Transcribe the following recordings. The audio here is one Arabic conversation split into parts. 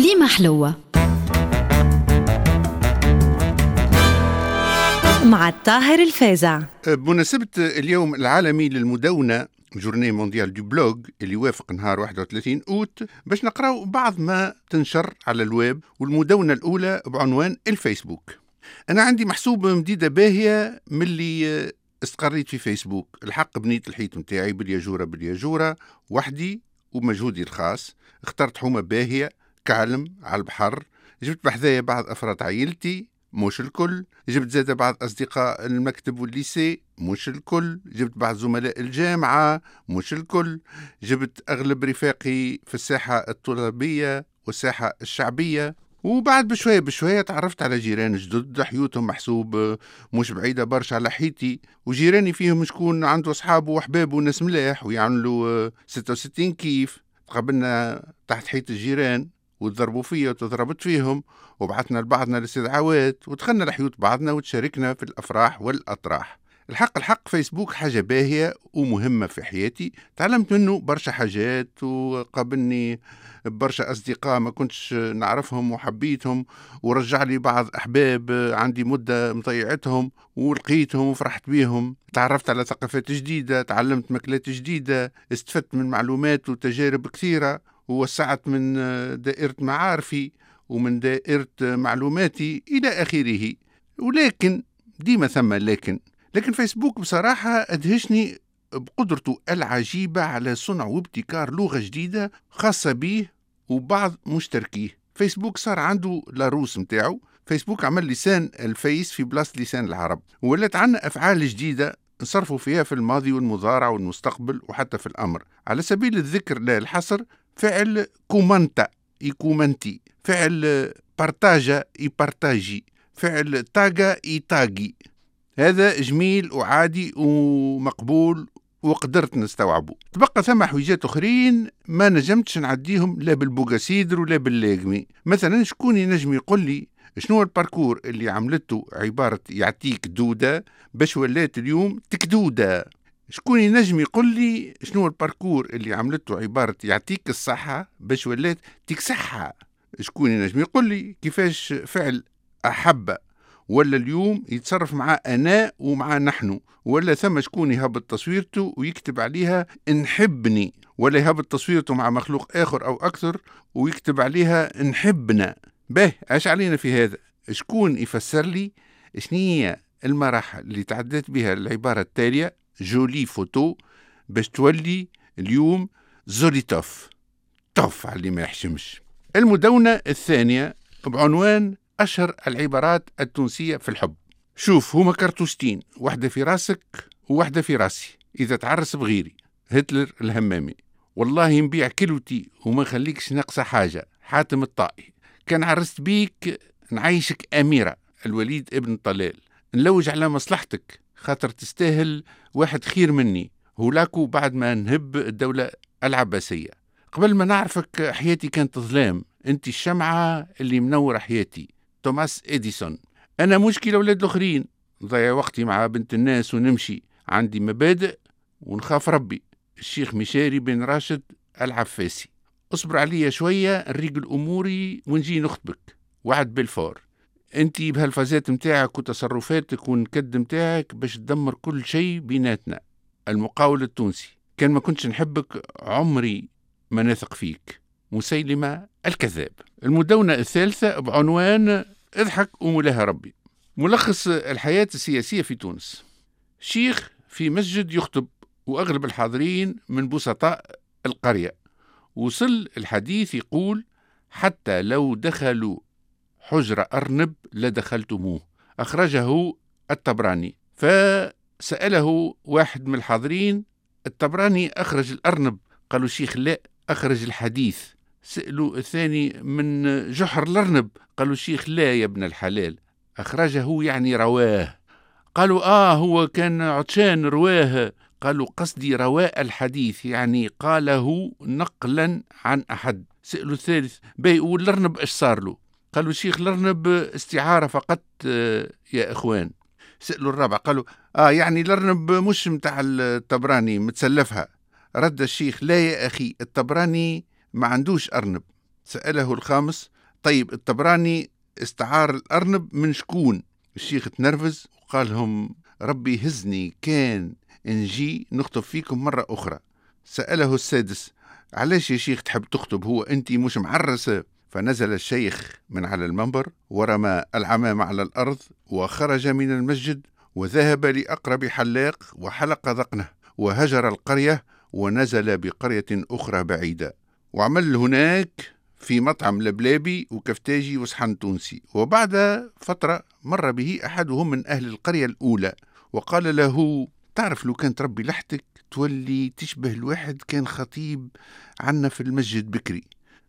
كليمة حلوة. مع الطاهر الفازع. بمناسبة اليوم العالمي للمدونة journée mondiale du blog اللي يوافق نهار 31 أوت باش نقراو بعض ما تنشر على الويب والمدونة الأولى بعنوان الفيسبوك. أنا عندي محسوب مديدة باهية ملي استقريت في فيسبوك. الحق بنيت الحيط متاعي بالياجورة بالياجورة وحدي ومجهودي الخاص. اخترت حومة باهية كعلم على البحر. جبت بحذايا بعض أفراد عائلتي مش الكل. جبت زاد بعض أصدقاء المكتب والليسي مش الكل. جبت بعض زملاء الجامعة مش الكل. جبت أغلب رفاقي في الساحة الطلابية والساحة الشعبية. وبعد بشوية بشوية تعرفت على جيران جدد حيوتهم محسوب مش بعيدة برشا على حيتي. وجيراني فيهم شكون عنده أصحابه وأحبابه وناس ملاح ويعملوا 66 كيف. قابلنا تحت حيط الجيران. وتضربوا فيا وتضربت فيهم وبعثنا لبعضنا الاستدعاوات ودخلنا لحيوت بعضنا وتشاركنا في الأفراح والأطراح. الحق الحق فيسبوك حاجة باهية ومهمة في حياتي. تعلمت منه برشا حاجات وقابلني برشا أصدقاء ما كنتش نعرفهم وحبيتهم ورجع لي بعض أحباب عندي مدة مضيعتهم ولقيتهم وفرحت بيهم. تعرفت على ثقافات جديدة تعلمت ماكلات جديدة استفدت من معلومات وتجارب كثيرة. ووسعت من دائرة معارفي ومن دائرة معلوماتي إلى آخره. ولكن ديما ثم لكن. لكن فيسبوك بصراحة أدهشني بقدرته العجيبة على صنع وابتكار لغة جديدة خاصة به وبعض مشتركيه. فيسبوك صار عنده لاروس متاعه فيسبوك عمل لسان ال Face في بلاصة لسان العرب. ولات عنا أفعال جديدة نصرفوا فيها في الماضي والمضارع والمستقبل وحتى في الأمر. على سبيل الذكر لا الحصر فعل كومانتا يكومنتي فعل بارتاجا يبارتاجي فعل تاجا يتاجي هذا جميل وعادي ومقبول وقدرت نستوعبه تبقى ثم حويجات أخرين ما نجمتش نعديهم لا بالبوغاسيدر ولا باللاقمي مثلا شكون ينجم يقول لي شنو ال parcours اللي عملته عبارة يعطيك دودة باش ولات اليوم تكدودة؟ شكون ينجم يقول لي شنو ال parcours اللي عملته عبارة يعطيك الصحة باش ولات تكسحها شكون ينجم يقول لي كيفاش فعل أحب ولا اليوم يتصرف مع أنا ومع نحن ولا ثم شكون يهبط تصويرته ويكتب عليها نحبني ولا يهبط تصويرته مع مخلوق آخر أو أكثر ويكتب عليها نحبنا به إيش علينا في هذا. شكون يفسر لي شنية المراحل اللي تعديت بها العبارة التالية؟ جولي فوتو باش تولي اليوم زوليتوف. توف على اللي ما يحشمش. المدونة الثانية بعنوان أشهر العبارات التونسية في الحب. شوف هما كرتوستين واحدة في راسك وواحدة في راسي إذا تعرس بغيري. هتلر الهمامي. والله نبيع كلوتي وما نخليكش ناقصة حاجة. حاتم الطائي. كان عرست بيك نعيشك أميرة. الوليد ابن طلال. نلوج على مصلحتك. خاطر تستاهل واحد خير مني. هولاكو بعد ما نهب الدولة العباسية. قبل ما نعرفك حياتي كانت ظلام. أنت الشمعة اللي منورة حياتي. توماس إديسون. أنا مشكلة ولاد الآخرين. نضيع وقتي مع بنت الناس ونمشي. عندي مبادئ ونخاف ربي. الشيخ مشاري بن راشد العفاسي. اصبر عليا شوية نريق أموري ونجي نخطبك. وعد بالفور. انت بهالفازات متاعك وتصرفاتك والنكد متاعك باش تدمر كل شيء بيناتنا. المقاول التونسي. كان ما كنتش نحبك عمري ما نثق فيك. مسيلمة الكذاب. المدونة الثالثة بعنوان اضحك وملاها ربي. ملخص الحياة السياسية في تونس. شيخ في مسجد يخطب وأغلب الحاضرين من بسطاء القرية. وصل الحديث يقول حتى لو دخلوا حجر أرنب لدخلتموه أخرجه الطبراني. فسأله واحد من الحاضرين الطبراني أخرج الأرنب؟ قالوا شيخ لا أخرج الحديث. سألوا الثاني من جحر الأرنب؟ قالوا شيخ لا يا ابن الحلال. أخرجه يعني رواه. قالوا آه هو كان عطشان رواه. قالوا قصدي رواء الحديث يعني قاله نقلا عن أحد. سألوا الثالث بي والأرنب إيش صار له؟ قالوا شيخ الأرنب استعارة فقط آه، يا إخوان. سألوا الرابع قالوا آه يعني الأرنب مش متاع الطبراني متسلفها. رد الشيخ لا يا أخي الطبراني ما عندوش أرنب. سأله الخامس طيب الطبراني استعار الأرنب من شكون؟ الشيخ تنرفز وقال لهم ربي هزني كان نجي نخطب فيكم مرة أخرى. سأله السادس علاش يا شيخ تحب تخطب؟ هو أنت مش معرسة. فنزل الشيخ من على المنبر ورمى العمام على الأرض وخرج من المسجد وذهب لأقرب حلاق وحلق ذقنه وهجر القرية ونزل بقرية أخرى بعيدة. وعمل هناك في مطعم لبلابي وكفتاجي وصحن تونسي. وبعد فترة مر به أحدهم من أهل القرية الأولى وقال له تعرف لو كانت ربي لحتك تولي تشبه الواحد كان خطيب عنا في المسجد بكري.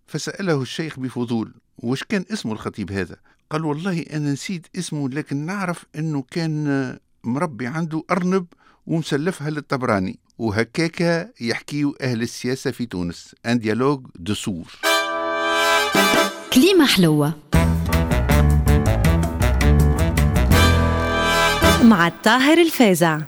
فسأله الشيخ بفضول وش كان اسمه الخطيب هذا؟ قال والله أنا نسيت اسمه لكن نعرف أنه كان مربي عنده أرنب ومسلفها للطبراني وهكاكا يحكيوا أهل السياسة في تونس un dialogue de sourds كليمة حلوة. مع الطاهر الفازع.